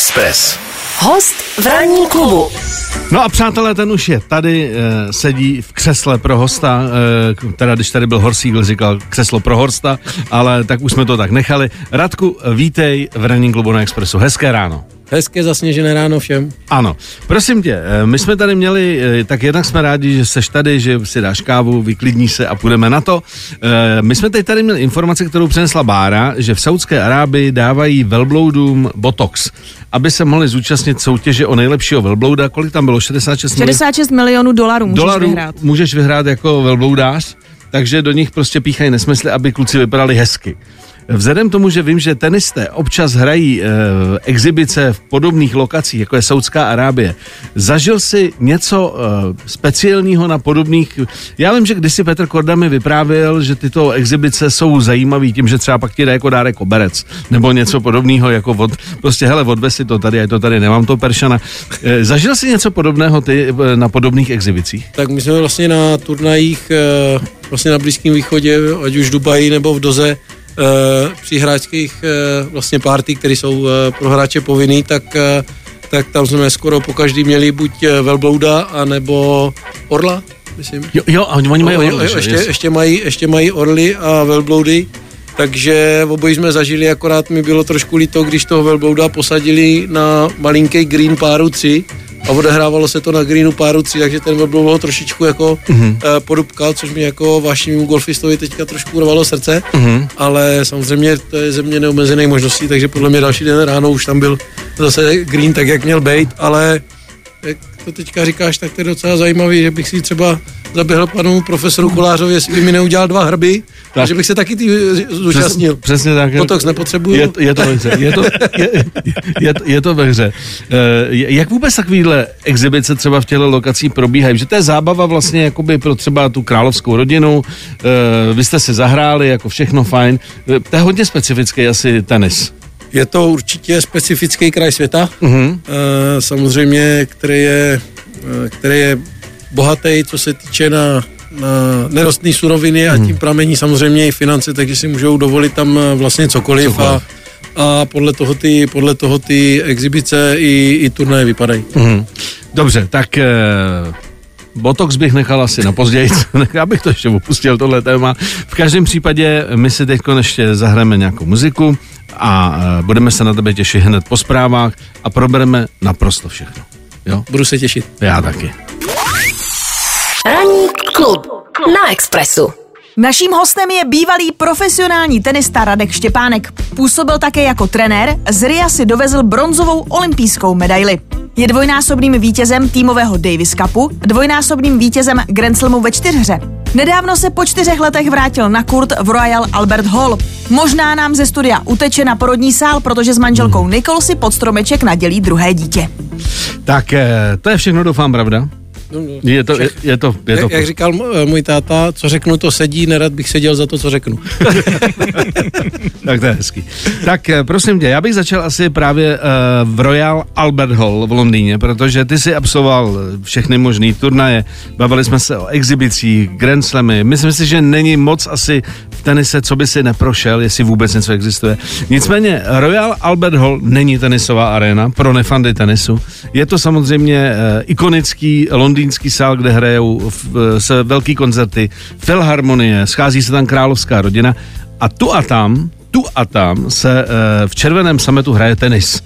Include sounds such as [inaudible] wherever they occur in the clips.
Express. Host v ranní klubu. No a přátelé, ten už je tady, e, sedí v křesle pro hosta, e, teda když tady byl Horsígl, říkal křeslo pro Horsta, ale tak už jsme to tak nechali. Radku, vítej v Running Klubu na Expressu. Hezké ráno. Hezké zasněžené ráno všem. Ano, prosím tě, eh, my jsme tady měli, eh, tak jednak jsme rádi, že seš tady, že si dáš kávu, vyklidní se a půjdeme na to. Eh, my jsme teď tady měli informaci, kterou přinesla Bára, že v Saudské Arábii dávají velbloudům botox, aby se mohli zúčastnit soutěže o nejlepšího velblouda. Kolik tam bylo? 66 milionů? 66 milionů dolarů můžeš dolarů vyhrát. můžeš vyhrát jako velbloudář, takže do nich prostě píchají nesmysly, aby kluci vypadali hezky. Vzhledem tomu, že vím, že tenisté občas hrají e, exibice v podobných lokacích, jako je Saudská Arábie, zažil si něco e, speciálního na podobných... Já vím, že kdysi Petr Korda mi vyprávěl, že tyto exibice jsou zajímavý tím, že třeba pak ti dá jako dárek koberec, nebo něco podobného, jako od, prostě hele, odvez si to tady, já to tady nemám to peršana. E, zažil jsi něco podobného ty e, na podobných exibicích? Tak my jsme vlastně na turnajích e, vlastně na Blízkém východě, ať už v Dubaji nebo v Doze, Eh, při hráčských eh, vlastně party, které jsou eh, pro hráče povinný, tak, tak tam jsme skoro po každý měli buď velblouda, anebo orla, myslím. Jo, jo a oni mají orly, jo, ještě, ještě, mají, ještě mají orly a velbloudy, takže obojí jsme zažili, akorát mi bylo trošku líto, když toho velblouda posadili na malinký green páru 3, a odehrávalo se to na greenu páru 3, takže ten byl ho trošičku jako mm-hmm. uh, podupkal, což mi jako vašemu golfistovi teďka trošku rvalo srdce, mm-hmm. ale samozřejmě to je země neomezených možností, takže podle mě další den ráno už tam byl zase green tak, jak měl být, ale to teďka říkáš, tak to je docela zajímavý, že bych si třeba zaběhl panu profesoru Kolářovi, jestli by mi neudělal dva hrby, tak. že bych se taky ty zúčastnil. Přes, přesně tak. Botox nepotřebuju. Je, je to ve hře. Je to, je, je, je to ve hře. Uh, jak vůbec takovýhle exibice třeba v těchto lokacích probíhají? Že to je zábava vlastně jakoby pro třeba tu královskou rodinu, uh, vy jste si zahráli, jako všechno fajn. Uh, to je hodně specifický asi tenis. Je to určitě specifický kraj světa, uh, samozřejmě, který je, který je bohatý, co se týče na, na nerostné suroviny a hmm. tím pramení samozřejmě i finance, takže si můžou dovolit tam eh, vlastně cokoliv, cokoliv. a, a podle toho ty, podle toho ty exibice i, i turnaje vypadají. Hmm. Dobře, tak e, Botox bych nechal asi na později, [laughs] já bych to ještě opustil, tohle téma. V každém případě my si teď ještě zahrajeme nějakou muziku a e, budeme se na tebe těšit hned po zprávách a probereme naprosto všechno. Jo? Budu se těšit. Já taky. Ranní klub na Expressu. Naším hostem je bývalý profesionální tenista Radek Štěpánek. Působil také jako trenér, z Ria si dovezl bronzovou olympijskou medaili. Je dvojnásobným vítězem týmového Davis Cupu, dvojnásobným vítězem Grand Slamu ve čtyřhře. Nedávno se po čtyřech letech vrátil na kurt v Royal Albert Hall. Možná nám ze studia uteče na porodní sál, protože s manželkou Nikol si pod stromeček nadělí druhé dítě. Tak eh, to je všechno, doufám, pravda? Je to, je, je to, je to. Jak, jak říkal můj táta, co řeknu, to sedí, nerad bych seděl za to, co řeknu. [laughs] tak to je hezký. Tak eh, prosím tě, já bych začal asi právě uh, v Royal Albert Hall v Londýně, protože ty si absolvoval všechny možné turnaje, bavili jsme se o exhibicích, Grand Slamy, myslím si, že není moc asi tenise, co by si neprošel, jestli vůbec něco existuje. Nicméně Royal Albert Hall není tenisová arena pro nefandy tenisu. Je to samozřejmě uh, ikonický Londýn londýnský sál, kde hrajou se velký koncerty, filharmonie, schází se tam královská rodina a tu a tam tu a tam se e, v červeném sametu hraje tenis.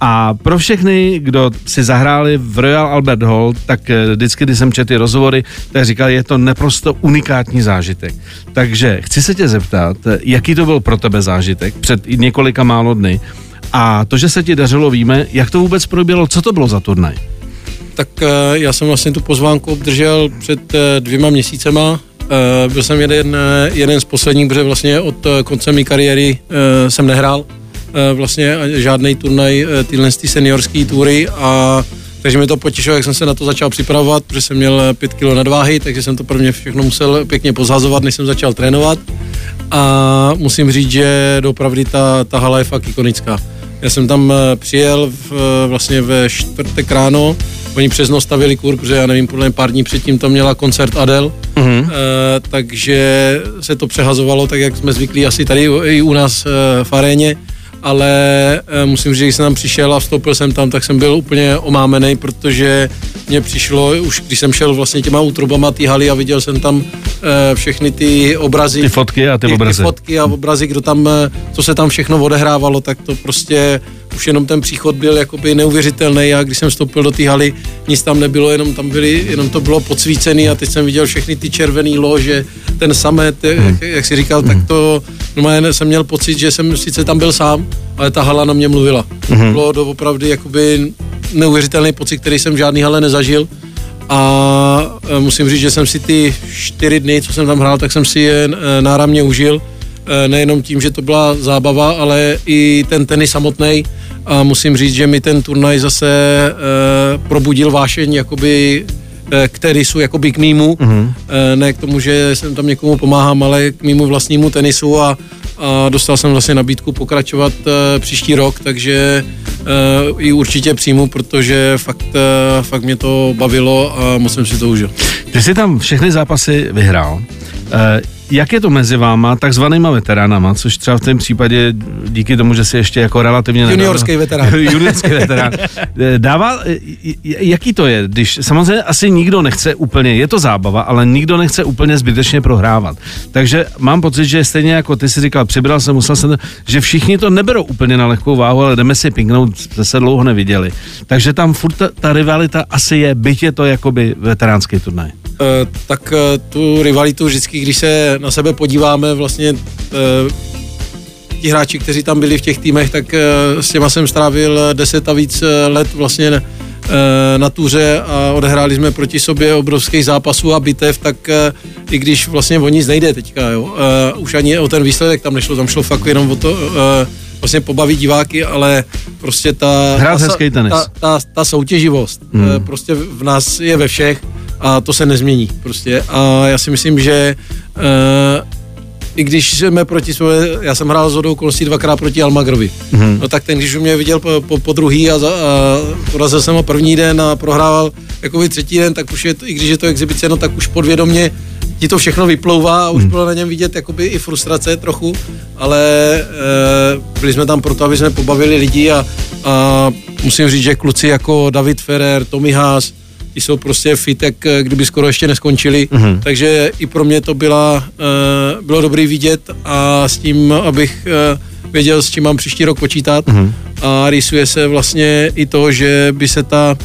A pro všechny, kdo si zahráli v Royal Albert Hall, tak e, vždycky, když jsem četl ty rozhovory, tak říkal, je to naprosto unikátní zážitek. Takže chci se tě zeptat, jaký to byl pro tebe zážitek před několika málo dny a to, že se ti dařilo, víme, jak to vůbec proběhlo, co to bylo za turnaj? tak eh, já jsem vlastně tu pozvánku obdržel před eh, dvěma měsícema. Eh, byl jsem jeden, jeden z posledních, protože vlastně od konce mé kariéry jsem nehrál vlastně žádný turnaj tyhle seniorské tury a takže mi to potěšilo, jak jsem se na to začal připravovat, protože jsem měl 5 kg nadváhy, takže jsem to prvně všechno musel pěkně pozhazovat, než jsem začal trénovat. A musím říct, že dopravdy ta, ta hala je fakt ikonická. Já jsem tam přijel v, vlastně ve čtvrtek ráno, Oni přes noc stavili kur, protože já nevím, podle mě pár dní předtím to měla koncert Adel, mm-hmm. e, takže se to přehazovalo tak, jak jsme zvyklí asi tady i u nás e, v aréně. Ale e, musím říct, že když jsem tam přišel a vstoupil jsem tam, tak jsem byl úplně omámený, protože mně přišlo, už když jsem šel vlastně těma útrubama té haly a viděl jsem tam e, všechny ty obrazy. Ty fotky a ty, ty obrazy. Ty fotky a obrazy, kdo tam, co se tam všechno odehrávalo, tak to prostě už jenom ten příchod byl jakoby neuvěřitelný a když jsem vstoupil do té haly, nic tam nebylo, jenom tam byly, jenom to bylo podsvícený a teď jsem viděl všechny ty červené lože, ten samet, hmm. jak, jak si říkal, hmm. tak to normálně jsem měl pocit, že jsem sice tam byl sám, ale ta hala na mě mluvila. Hmm. Bylo to opravdu jakoby neuvěřitelný pocit, který jsem v žádný hale nezažil a e, musím říct, že jsem si ty čtyři dny, co jsem tam hrál, tak jsem si je e, náramně užil e, nejenom tím, že to byla zábava, ale i ten tenis samotný. A musím říct, že mi ten turnaj zase probudil vášeň jakoby k tenisu, jakoby k mýmu. Mm-hmm. Ne k tomu, že jsem tam někomu pomáhám, ale k mýmu vlastnímu tenisu a, a dostal jsem vlastně nabídku pokračovat příští rok, takže uh, ji určitě přijmu, protože fakt, uh, fakt mě to bavilo a moc jsem si to užil. Ty jsi tam všechny zápasy vyhrál. Jak je to mezi váma, takzvanýma veteránama, což třeba v tom případě díky tomu, že si ještě jako relativně... Juniorský veterán. [laughs] juniorský veterán. Dává, jaký to je, když samozřejmě asi nikdo nechce úplně, je to zábava, ale nikdo nechce úplně zbytečně prohrávat. Takže mám pocit, že stejně jako ty si říkal, přibral jsem, musel jsem, že všichni to neberou úplně na lehkou váhu, ale jdeme si pinknout, se dlouho neviděli. Takže tam furt ta, ta rivalita asi je, byť je to jakoby veteránský turnaj. Uh, tak uh, tu rivalitu vždycky, když se na sebe podíváme, vlastně uh, ti hráči, kteří tam byli v těch týmech, tak uh, s těma jsem strávil 10 a víc let vlastně na tuře a odehráli jsme proti sobě obrovských zápasů a bitev, tak i když vlastně o nic nejde teďka, jo, už ani o ten výsledek tam nešlo, tam šlo fakt jenom o to, vlastně pobavit diváky, ale prostě ta, ta, ta, ta, ta, ta soutěživost hmm. prostě v nás je ve všech a to se nezmění prostě. A já si myslím, že uh, i když jsme proti svoje, já jsem hrál z hodou okolností dvakrát proti Almagrovi, mm-hmm. no tak ten, když mě viděl po, po, po druhý a, za, a porazil jsem ho první den a prohrával jakoby třetí den, tak už je to, i když je to exibice, no tak už podvědomě ti to všechno vyplouvá a už mm. bylo na něm vidět jakoby i frustrace trochu, ale e, byli jsme tam proto, aby jsme pobavili lidi a, a musím říct, že kluci jako David Ferrer, Tommy Haas, ty jsou prostě fit, jak eh, kdyby skoro ještě neskončili, mm-hmm. takže i pro mě to byla, uh, bylo dobrý vidět a s tím, abych uh, věděl, s čím mám příští rok počítat mm-hmm. a rýsuje se vlastně i to, že by se ta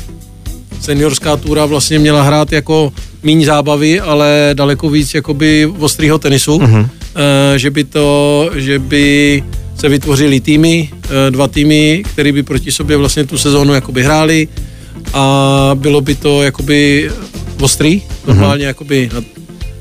seniorská túra vlastně měla hrát jako méně zábavy, ale daleko víc jakoby ostrýho tenisu, mm-hmm. že by to, že by se vytvořili týmy, uh, dva týmy, které by proti sobě vlastně tu sezónu jakoby hráli, a bylo by to jakoby ostrý, normálně mm-hmm. jakoby na,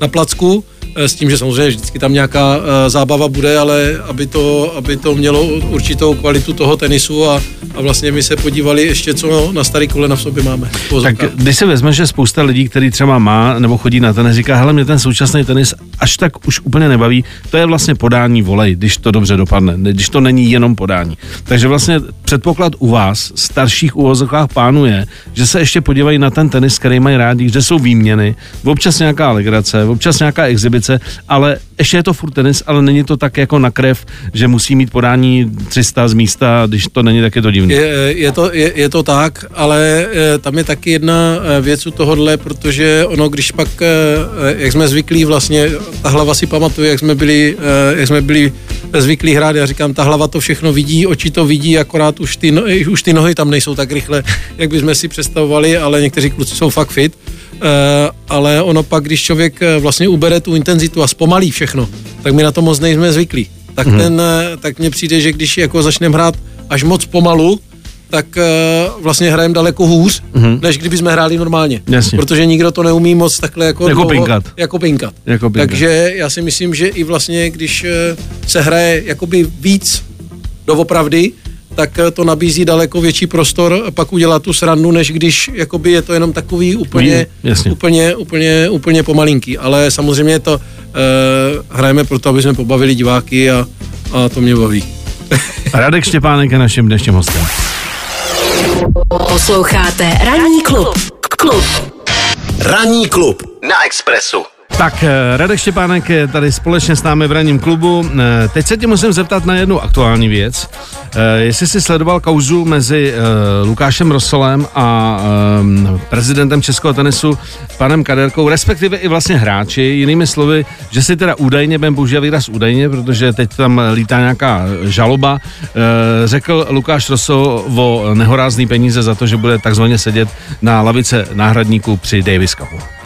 na placku Eh, s tím, že samozřejmě vždycky tam nějaká uh, zábava bude, ale aby to, aby to mělo určitou kvalitu toho tenisu a, a vlastně my se podívali ještě, co na starý kolena v sobě máme. Tak když se vezme, že spousta lidí, který třeba má nebo chodí na tenis, říká, hele, mě ten současný tenis až tak už úplně nebaví, to je vlastně podání volej, když to dobře dopadne, když to není jenom podání. Takže vlastně předpoklad u vás, starších uvozovkách pánů je, že se ještě podívají na ten tenis, který mají rádi, že jsou výměny, občas nějaká legrace, občas nějaká exibice, ale ještě je to furt tenis, ale není to tak jako na krev, že musí mít podání 300 z místa, když to není, tak je to divné. Je, je, to, je, je to tak, ale eh, tam je taky jedna eh, věc u tohohle, protože ono, když pak, eh, jak jsme zvyklí vlastně, ta hlava si pamatuje, jak jsme byli, jak jsme byli zvyklí hrát, já říkám, ta hlava to všechno vidí, oči to vidí, akorát už ty, no, už ty nohy tam nejsou tak rychle, jak bychom si představovali, ale někteří kluci jsou fakt fit. Eh, ale ono pak, když člověk eh, vlastně ubere tu intenzitu a zpomalí všechno, tak my na to moc nejsme zvyklí. Tak, mm-hmm. ten, eh, tak mně přijde, že když jako začneme hrát až moc pomalu, tak uh, vlastně hrajeme daleko hůř, mm-hmm. než kdyby jsme hráli normálně. Jasně. Protože nikdo to neumí moc takhle jako, jako, dlouho, pinkat. jako pinkat. Jako pinkat. Takže já si myslím, že i vlastně, když uh, se hraje jakoby víc doopravdy, tak eh, to nabízí daleko větší prostor pak udělat tu srandu, než když jakoby je to jenom takový úplně, Jasně. úplně, úplně, úplně pomalinký. Ale samozřejmě to uh, hrajeme proto, aby jsme pobavili diváky a, a to mě baví. [laughs] Radek Štěpánek je naším dnešním hostem. Posloucháte Ranní klub. Klub. Ranní klub na Expressu. Tak, eh, Radek Štěpánek je tady společně s námi v ranním klubu. Eh, teď se tě musím zeptat na jednu aktuální věc. Eh, jestli jsi sledoval kauzu mezi Lukášem Rosolem a prezidentem českého tenisu, panem Kaderkou, respektive i vlastně hráči, jinými slovy, že si teda údajně, budem používat výraz údajně, protože teď tam lítá nějaká žaloba, řekl Lukáš Rosol o nehorázný peníze za to, že bude takzvaně sedět na lavice náhradníků při Davis Cupu.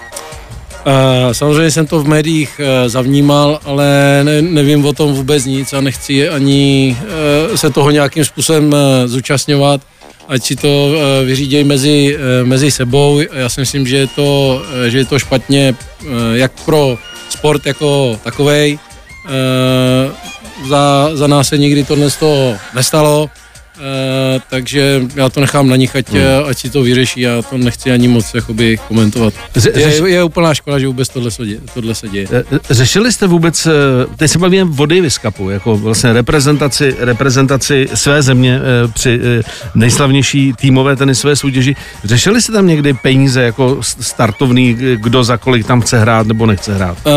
Uh, samozřejmě jsem to v médiích uh, zavnímal, ale ne, nevím o tom vůbec nic a nechci ani uh, se toho nějakým způsobem zúčastňovat, ať si to vyřídějí mezi, mezi sebou. Já si myslím, že je to, že je to špatně jak pro sport jako takovej. Za, za nás se nikdy tohle toho nestalo. Uh, takže já to nechám na nich, ať, hmm. ať si to vyřeší, já to nechci ani moc jakoby, komentovat. Ře- je, je úplná škoda, že vůbec tohle se děje. Tohle se děje. Eh, řešili jste vůbec, teď se bavím o Davis Cupu, jako vlastně reprezentaci, reprezentaci své země při nejslavnější týmové tenisové soutěži. Řešili jste tam někdy peníze jako startovný, kdo za kolik tam chce hrát nebo nechce hrát? Uh,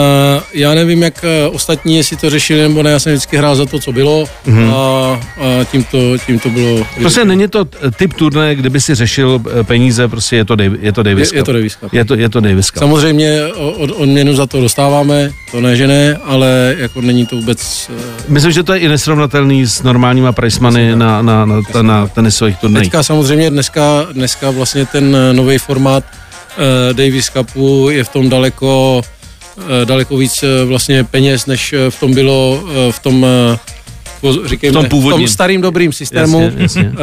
já nevím, jak ostatní, jestli to řešili nebo ne, já jsem vždycky hrál za to, co bylo hmm. a, a tímto, tímto to bylo... Prostě není to typ turné, kdyby si řešil eh, peníze, prostě je to, je to Davis Cup. Je, je to Davis Cup. Je to, je to Davis Cup. Samozřejmě od, odměnu za to dostáváme, to ne, že ne, ale jako není to vůbec... Uh... Myslím, že to je i nesrovnatelný s normálníma pricemoney na, na, na, na, na tenisových turnajích. Teďka samozřejmě dneska, dneska vlastně ten eh, nový formát uh, Davis Cupu je v tom daleko daleko víc vlastně peněz, než v tom bylo v tom říkejme, v tom, původním. v tom starým dobrým systému, jasně, jasně. Uh,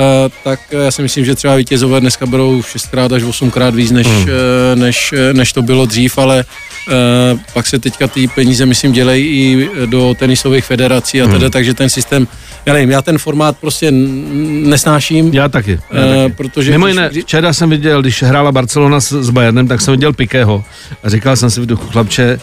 tak já si myslím, že třeba vítězové dneska berou 6x až 8x víc, než, hmm. uh, než, než to bylo dřív, ale uh, pak se teďka ty peníze, myslím, dělají i do tenisových federací a tedy, hmm. takže ten systém, já nevím, já ten formát prostě nesnáším. Já taky. Já uh, taky. Protože Mimo jiné, když... včera jsem viděl, když hrála Barcelona s, s Bayernem, tak jsem viděl Pikého a říkal jsem si v duchu, chlapče, Eh,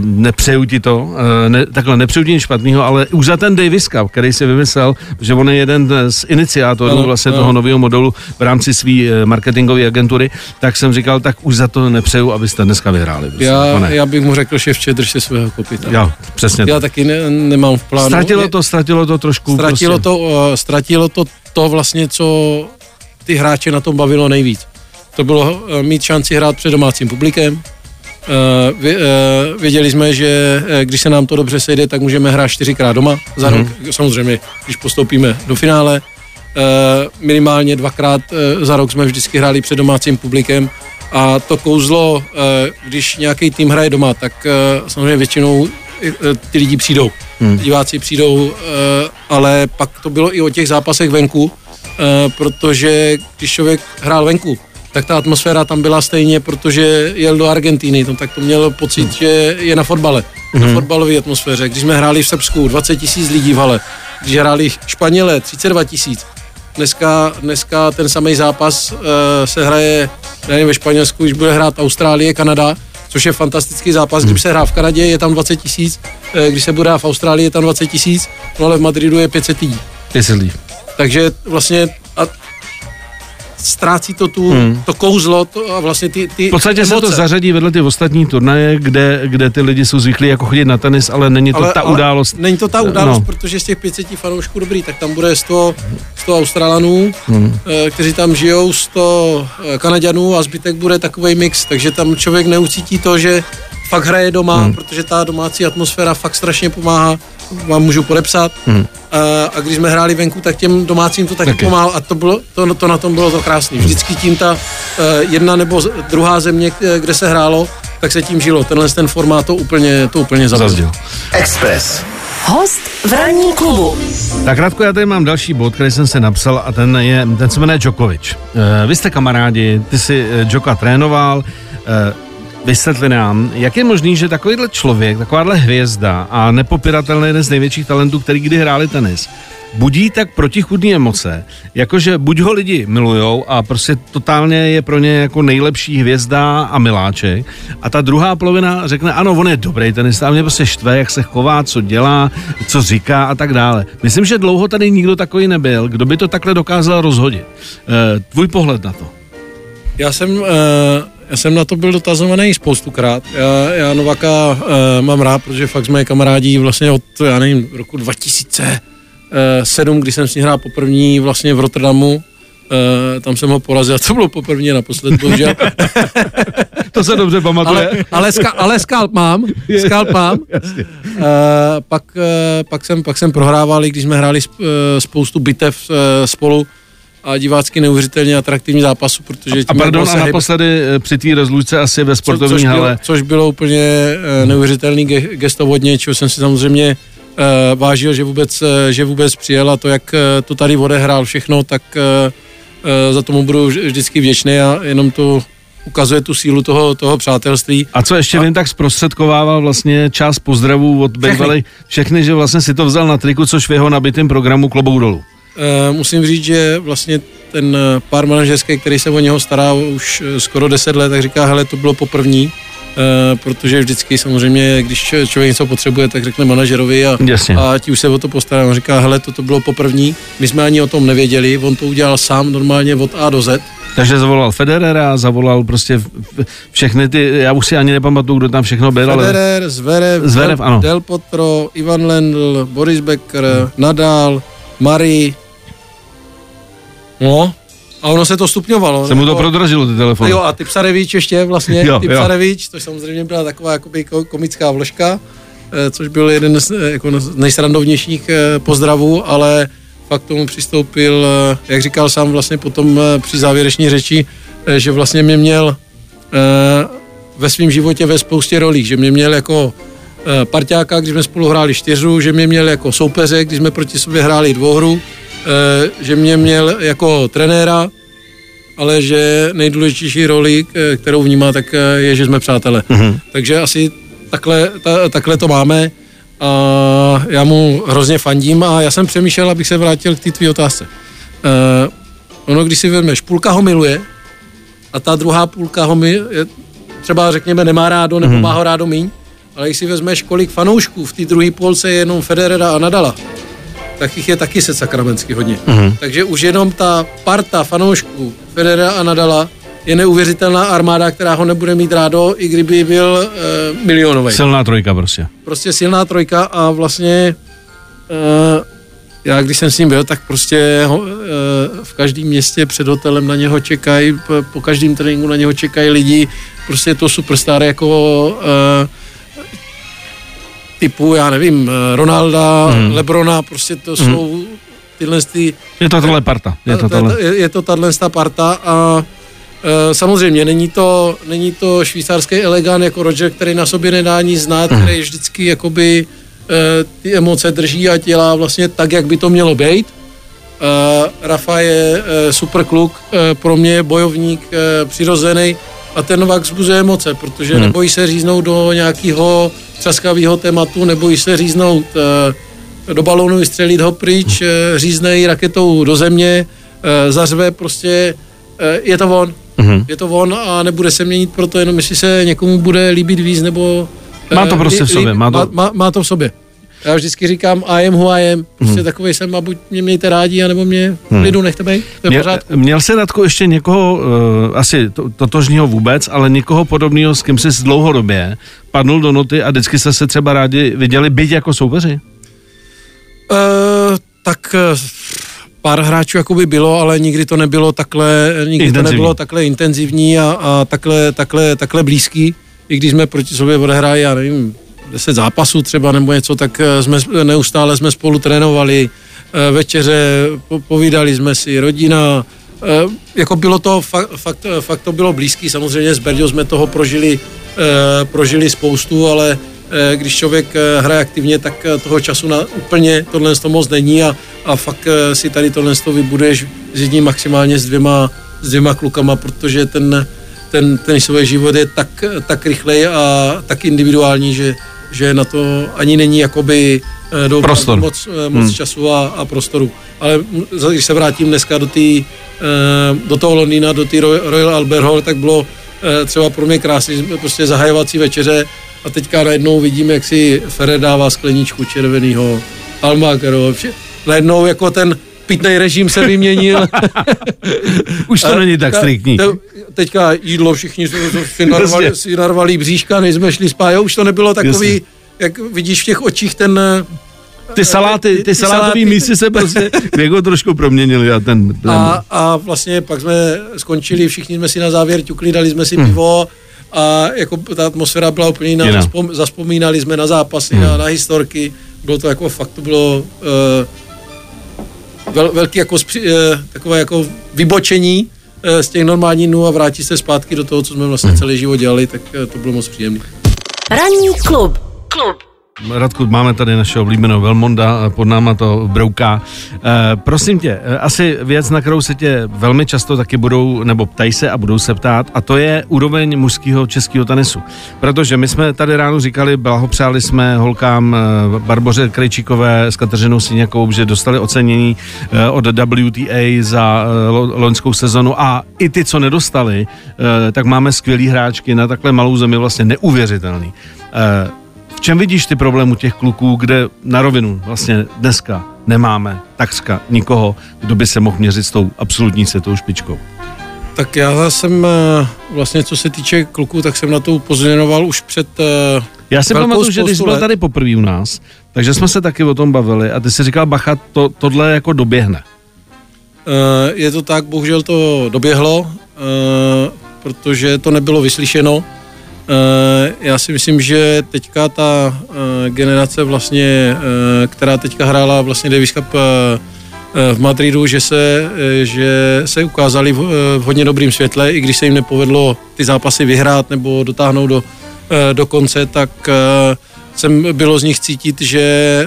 nepřeju ti to, eh, ne, takhle nepřeju ti nic špatného, ale už za ten Davis Cup, který si vymyslel, že on je jeden z iniciátorů no, vlastně no. toho nového modelu v rámci své eh, marketingové agentury, tak jsem říkal, tak už za to nepřeju, abyste dneska vyhráli. Prostě, já, já bych mu řekl, že vče, drž se svého kopita. Já, přesně. Já tak. taky ne, nemám v plánu. Ztratilo to, ztratilo to trošku. Ztratilo, prostě. to, uh, ztratilo to to vlastně, co ty hráče na tom bavilo nejvíc. To bylo uh, mít šanci hrát před domácím publikem, věděli jsme, že když se nám to dobře sejde, tak můžeme hrát čtyřikrát doma za rok. Mm. Samozřejmě, když postoupíme do finále. minimálně dvakrát za rok jsme vždycky hráli před domácím publikem a to kouzlo, když nějaký tým hraje doma, tak samozřejmě většinou ty lidi přijdou. Hmm. Diváci přijdou, ale pak to bylo i o těch zápasech venku, protože když člověk hrál venku, tak ta atmosféra tam byla stejně, protože jel do Argentíny, no, tak to měl pocit, hmm. že je na fotbale, hmm. na fotbalové atmosféře. Když jsme hráli v Srbsku, 20 tisíc lidí v hale, když hráli Španěle, 32 tisíc, dneska, dneska ten samý zápas uh, se hraje, nevím, ve Španělsku, když bude hrát Austrálie, Kanada, což je fantastický zápas. Hmm. Když se hrá v Kanadě, je tam 20 tisíc, uh, když se bude hrát v Austrálii, je tam 20 tisíc, no ale v Madridu je 500 lidí. 500 lidí. Takže vlastně a ztrácí to tu, hmm. to kouzlo to a vlastně ty, ty V podstatě emoce. se to zařadí vedle ty ostatní turnaje, kde, kde ty lidi jsou zvyklí jako chodit na tenis, ale není to ale, ta ale událost. Není to ta událost, no. protože z těch 500 fanoušků dobrý, tak tam bude 100, 100 Australanů, hmm. Eh, kteří tam žijou, 100 eh, Kanaďanů a zbytek bude takový mix, takže tam člověk neucítí to, že fakt hraje doma, hmm. protože ta domácí atmosféra fakt strašně pomáhá vám můžu podepsat. Hmm. A, a když jsme hráli venku, tak těm domácím to taky okay. pomáhalo a to, bylo, to, to na tom bylo to krásné. Vždycky tím ta uh, jedna nebo druhá země, kde se hrálo, tak se tím žilo. Tenhle ten formát to úplně, to úplně zazdil. Express. Host v ranní klubu. Tak krátko, já tady mám další bod, který jsem se napsal a ten, je, ten se jmenuje Djokovic. Uh, vy jste kamarádi, ty si Djoka trénoval, vysvětli nám, jak je možný, že takovýhle člověk, takováhle hvězda a nepopiratelný jeden z největších talentů, který kdy hráli tenis, budí tak protichudné emoce, jakože buď ho lidi milujou a prostě totálně je pro ně jako nejlepší hvězda a miláček a ta druhá polovina řekne, ano, on je dobrý tenista, mě prostě štve, jak se chová, co dělá, co říká a tak dále. Myslím, že dlouho tady nikdo takový nebyl, kdo by to takhle dokázal rozhodit. E, tvůj pohled na to? Já jsem, Já jsem na to byl dotazovaný spoustukrát. Já, já Novaka uh, mám rád, protože fakt jsme kamarádi vlastně od, já nevím, roku 2007, kdy jsem s ním hrál poprvé vlastně v Rotterdamu, Uh, tam jsem ho porazil, to bylo poprvé naposled, bohužel. [laughs] to se dobře pamatuje. Ale, ale, ska, ale skalp mám, skalp mám. [laughs] Uh, pak, uh, pak, jsem, pak jsem prohrával, i když jsme hráli spoustu bitev spolu, a divácky neuvěřitelně atraktivní zápasu, protože... A, a pardon, a naposledy při tvý rozlučce asi ve sportovní co, což hale. Bylo, což bylo úplně neuvěřitelný gesto vodně, čeho jsem si samozřejmě uh, vážil, že vůbec, uh, že vůbec přijel a to, jak uh, to tady odehrál všechno, tak uh, za tomu budu vždycky vděčný a jenom to ukazuje tu sílu toho, toho přátelství. A co ještě a... vím, tak zprostředkovával vlastně část pozdravů od Bejvalej všechny, že vlastně si to vzal na triku, což v jeho nabitém programu klobou dolů. Uh, musím říct, že vlastně ten pár manažerský, který se o něho stará už skoro 10 let, tak říká, hele, to bylo poprvní, protože vždycky samozřejmě, když člověk něco potřebuje, tak řekne manažerovi a, a ti už se o to postará. On říká, hele, toto bylo poprvní, my jsme ani o tom nevěděli, on to udělal sám normálně od A do Z. Takže zavolal Federera, zavolal prostě všechny ty, já už si ani nepamatuju, kdo tam všechno byl. Federer, ale... Zverev, Zverev Del, ano. Del Potro, Ivan Lendl, Boris Becker, hmm. Nadal, Marie. No, a ono se to stupňovalo. Se mu to prodražilo, ty telefony. Jo, a ty Psarevič ještě vlastně, jo, ty Psarevič, to samozřejmě byla taková jakoby komická vložka, eh, což byl jeden z eh, jako nejsrandovnějších eh, pozdravů, ale fakt tomu přistoupil, jak říkal sám vlastně potom při závěreční řeči, že vlastně mě měl ve svém životě ve spoustě rolích, že mě měl jako parťáka, když jsme spolu hráli čtyřu, že mě měl jako soupeře, když jsme proti sobě hráli dvouhru, že mě měl jako trenéra, ale že nejdůležitější roli, eh, kterou vnímá, tak eh, je, že jsme přátelé. Mm-hmm. Takže asi takhle, ta, takhle to máme a já mu hrozně fandím a já jsem přemýšlel, abych se vrátil k té tvý otázce. Uh, ono, když si vezmeš, půlka ho miluje a ta druhá půlka ho mi, třeba řekněme nemá rádo nebo mm-hmm. má ho rádo míň, ale když si vezmeš, kolik fanoušků v té druhé půlce je jenom Federera a Nadala, tak jich je taky se sakramensky hodně. Mm-hmm. Takže už jenom ta parta fanoušků Federera a Nadala je neuvěřitelná armáda, která ho nebude mít rádo, i kdyby byl uh, milionový. Silná trojka prostě. Prostě silná trojka a vlastně uh, já když jsem s ním byl, tak prostě ho, uh, v každém městě před hotelem na něho čekají, po, po každém tréninku na něho čekají lidi, prostě je to superstar jako uh, typu, já nevím, eh, Ronalda, hmm. Lebrona, prostě to hmm. jsou tyhle ty... Je to tohle parta. Je to, tohle. Je, je to tahle parta a e, samozřejmě není to, není to švýcarský elegant jako Roger, který na sobě nedá nic znát, hmm. který vždycky jakoby e, ty emoce drží a dělá vlastně tak, jak by to mělo být. E, Rafa je e, super kluk, e, pro mě je bojovník e, přirozený a ten Novak vzbuzuje emoce, protože hmm. nebojí se říznout do nějakého třaskavého tématu, nebojí se říznout e, do balónu, vystřelit ho pryč, e, říznej raketou do země, e, zařve prostě, je to on. Hmm. Je to on a nebude se měnit proto, jenom jestli se někomu bude líbit víc, nebo... Má to prostě v sobě. Má to... Má, má, má to v sobě. Já vždycky říkám I am who I am. Prostě hmm. takový jsem a buď mě mějte rádi, anebo mě hmm. lidu nechte být. To je měl, měl se Radko ještě někoho, uh, asi to, totožního vůbec, ale někoho podobného, s kým jsi dlouhodobě padnul do noty a vždycky jste se třeba rádi viděli být jako soupeři? Uh, tak uh, pár hráčů jako by bylo, ale nikdy to nebylo takhle, nikdy to nebylo takhle intenzivní a, a takhle, takhle, takhle blízký. I když jsme proti sobě odehráli, já nevím, 10 zápasů třeba nebo něco, tak eh, jsme neustále jsme spolu trénovali, eh, večeře, povídali jsme si, rodina, eh, jako bylo to, fakt, fakt, fakt to bylo blízký, samozřejmě s Berďou jsme toho prožili, prožili spoustu, ale když člověk hraje aktivně, tak toho času na úplně tohle to moc není a, a fakt si tady tohle to vybudeš s jedním maximálně s dvěma, s dvěma klukama, protože ten, ten tenisový život je tak, tak rychlej a tak individuální, že, že na to ani není jakoby eh, do Prostor. moc, eh, moc hmm. času a, a prostoru. Ale když se vrátím dneska do, tý, eh, do toho Londýna, do té Royal Albert Hall, tak bylo třeba pro mě krásný prostě zahajovací večeře a teďka najednou vidím, jak si Ferrer dává skleničku červeného Almakeru. Najednou jako ten pitný režim se vyměnil. [laughs] Už to a, není tak striktní. To, teďka jídlo, všichni si narvali, si narvali bříška, než jsme šli spát, už to nebylo takový, Jasně. jak vidíš v těch očích ten ty saláty, ty, ty salátové mísy se prostě věgo [laughs] trošku proměnily a ten, ten... A, a vlastně pak jsme skončili, všichni jsme si na závěr ťukli, dali jsme si hmm. pivo a jako ta atmosféra byla úplně jiná, Zaspom, zaspomínali jsme na zápasy, hmm. na, na historky, bylo to jako fakt, to bylo uh, vel, velký jako, uh, takové jako vybočení uh, z těch normálních dnů a vrátit se zpátky do toho, co jsme vlastně hmm. celý život dělali, tak uh, to bylo moc příjemné. Ranní klub. Klub. Radku, máme tady našeho oblíbeného Velmonda, pod náma to brouká. E, prosím tě, eh, asi věc, na kterou se tě velmi často taky budou, nebo ptají se a budou se ptát, a to je úroveň mužského českého tenisu. Protože my jsme tady ráno říkali, blahopřáli jsme holkám eh, Barboře Krejčíkové s Kateřinou Siněkou, že dostali ocenění od WTA za loňskou sezonu a i ty, co nedostali, tak máme skvělý hráčky na takhle malou zemi, vlastně neuvěřitelný čem vidíš ty problémy těch kluků, kde na rovinu vlastně dneska nemáme takřka nikoho, kdo by se mohl měřit s tou absolutní světovou špičkou? Tak já jsem eh, vlastně, co se týče kluků, tak jsem na to upozorňoval už před eh, Já si pamatuju, že když byl tady poprvé u nás, takže jsme se taky o tom bavili a ty si říkal, bacha, to, tohle jako doběhne. Eh, je to tak, bohužel to doběhlo, protože to nebylo vyslyšeno já si myslím, že teďka ta eh, generace vlastně, eh, která teďka hrála vlastně Davis Cup v Madridu, že se, že se ukázali v, hodně dobrým světle, i když se jim nepovedlo ty zápasy vyhrát nebo dotáhnout do, do konce, tak jsem bylo z nich cítit, že,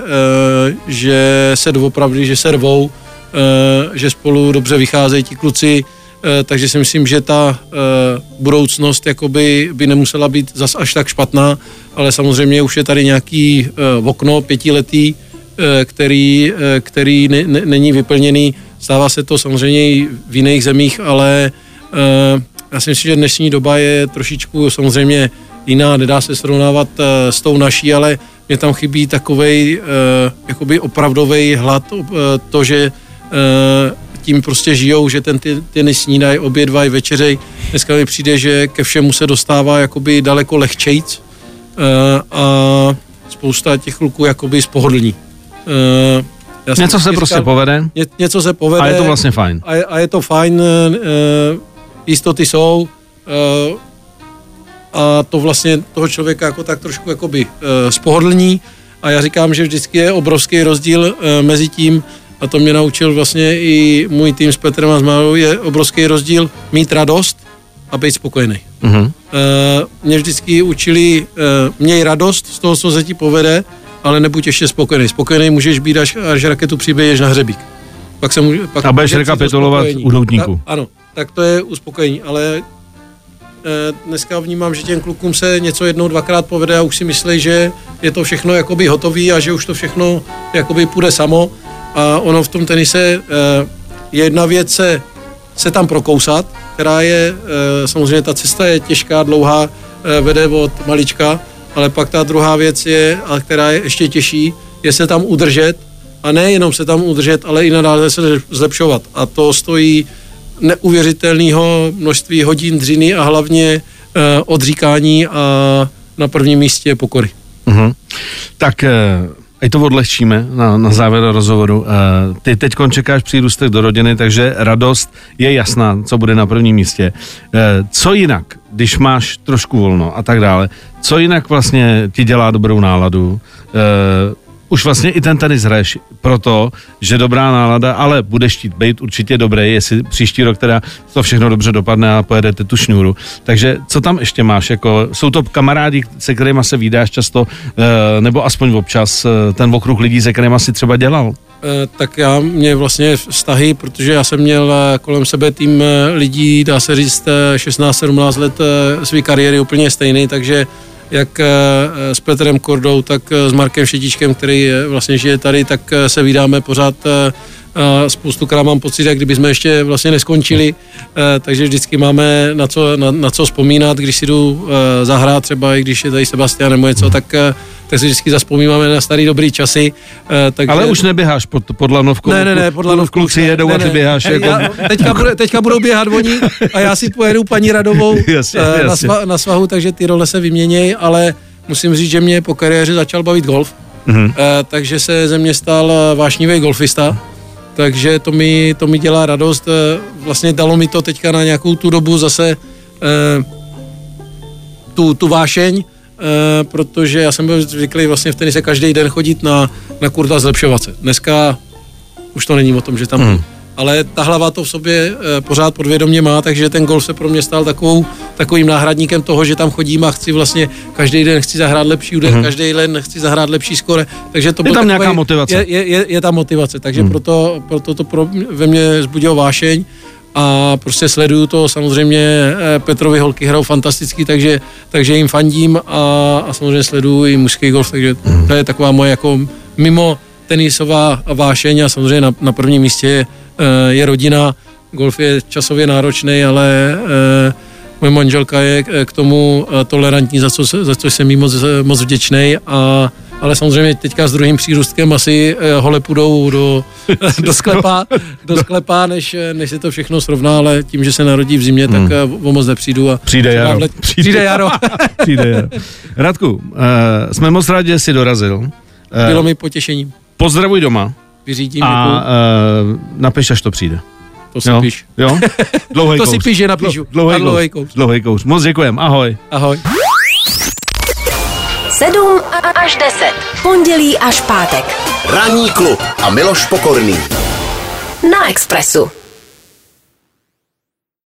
že se doopravdy, že se rvou, že spolu dobře vycházejí ti kluci, Eh, takže si myslím, že ta eh, budoucnost jakoby by nemusela být zas až tak špatná, ale samozřejmě už je tady nějaký eh, okno pětiletý, který, který ne, ne, není vyplněný. Stává se to samozřejmě i v jiných zemích, ale já si myslím, že dnešní doba je trošičku samozřejmě jiná, nedá se srovnávat s tou naší, ale mě tam chybí takovej jakoby opravdový hlad, to, že tím prostě žijou, že ten tenis snídají, obědvají, večeřej. Dneska mi přijde, že ke všemu se dostává jakoby daleko lehčejc uh, a spousta těch kluků jakoby spohodlní. Uh, já něco se prostě povede. Ně, něco se povede. A je to vlastně fajn. A je, a je to fajn, uh, jistoty jsou uh, a to vlastně toho člověka jako tak trošku jakoby uh, spohodlní a já říkám, že vždycky je obrovský rozdíl uh, mezi tím, a to mě naučil vlastně i můj tým s Petrem a s Márou, je obrovský rozdíl mít radost a být spokojený. Uh-huh. Uh, mě vždycky učili, uh, měj radost z toho, co se ti povede, ale nebuď ještě spokojený. Spokojený můžeš být, až, až raketu přibiješ na hřebík. Pak se může, pak a budeš rekapitulovat u doutníku. ano, tak to je uspokojení, ale uh, dneska vnímám, že těm klukům se něco jednou, dvakrát povede a už si myslí, že je to všechno jakoby hotový a že už to všechno jakoby půjde samo a ono v tom tenise eh, je jedna věc se, se tam prokousat, která je, eh, samozřejmě ta cesta je těžká, dlouhá, eh, vede od malička, ale pak ta druhá věc je, a která je ještě těžší, je se tam udržet a nejenom se tam udržet, ale i nadále se zlepšovat. A to stojí neuvěřitelného množství hodin dřiny a hlavně odříkání a na prvním místě pokory. Uh-huh. Tak Ať to odlehčíme na, na závěr rozhovoru. Uh, ty teď čekáš přírůstek do rodiny, takže radost je jasná, co bude na prvním místě. Uh, co jinak, když máš trošku volno a tak dále, co jinak vlastně ti dělá dobrou náladu? Už vlastně i ten tenis hraješ proto, že dobrá nálada, ale budeš chtít být určitě dobrý, jestli příští rok teda to všechno dobře dopadne a pojedete tu šňůru. Takže co tam ještě máš? Jako, jsou to kamarádi, se kterými se vydáš často, eh, nebo aspoň občas eh, ten okruh lidí, se kterými si třeba dělal? Eh, tak já mě vlastně vztahy, protože já jsem měl kolem sebe tým lidí, dá se říct, 16-17 let své kariéry úplně stejný, takže jak eh, s Petrem Kordou, tak eh, s Markem Šetičkem, který vlastně žije tady, tak eh, se vydáme pořád spoustu krát mám pocit, jak kdyby jsme ještě vlastně neskončili, takže vždycky máme na co, na, na co vzpomínat, když si jdu zahrát třeba, i když je tady Sebastian nebo něco, tak tak si vždycky zaspomínáme na starý dobrý časy. Takže... Ale už neběháš pod, pod lanovkou. Ne, ne, ne, pod lanovkou. Kluci jedou ne, a ty běháš. Ne, jako... já, teďka, bude, teďka budou běhat oni a já si pojedu paní Radovou [laughs] jasně, uh, jasně. Na, sva, na svahu, takže ty role se vyměnějí, ale musím říct, že mě po kariéře začal bavit golf. Mm-hmm. Takže se ze mě stal vášnivý golfista takže to mi, to mi dělá radost. Vlastně dalo mi to teďka na nějakou tu dobu zase eh, tu, tu vášeň, eh, protože já jsem byl zvyklý vlastně v tenise každý den chodit na, na kurta zlepšovat se. Dneska už to není o tom, že tam hmm ale ta hlava to v sobě e, pořád podvědomě má, takže ten golf se pro mě stal takovou, takovým náhradníkem toho, že tam chodím a chci vlastně každý den chci zahrát lepší úder, mm-hmm. každý den chci zahrát lepší skore, takže to je tam takový, nějaká motivace. Je, je, je, je tam motivace, takže mm. proto, proto to pro, ve mně zbudilo vášeň a prostě sleduju to, samozřejmě eh, Petrovi holky hrajou fantasticky, takže, takže jim fandím a, a samozřejmě sleduju i mužský golf, takže mm. to je taková moje jako mimo tenisová vášeň a samozřejmě na, na prvním místě je Eh, je rodina, golf je časově náročný, ale eh, moje manželka je eh, k tomu tolerantní, za co, za co jsem jí moc, moc vděčný a ale samozřejmě teďka s druhým přírůstkem asi hole půjdou do, [laughs] do sklepa, do sklepa než, než se to všechno srovná, ale tím, že se narodí v zimě, tak hmm. o moc nepřijdu. A přijde jaro. Let, přijde, přijde jaro. [laughs] přijde jaro. Radku, uh, jsme moc rádi, že jsi dorazil. Uh, Bylo mi potěšením. Pozdravuj doma vyřídím. A uh, napiš, až to přijde. To si jo? píš. Jo? [laughs] Dlouhý to kouř. si píš, že napíšu. Dlouhý, dlouhý kouř. Dlouhý kouř. Moc děkujem. Ahoj. Ahoj. 7 až 10. Pondělí až pátek. Ranní klub a Miloš Pokorný. Na Expressu.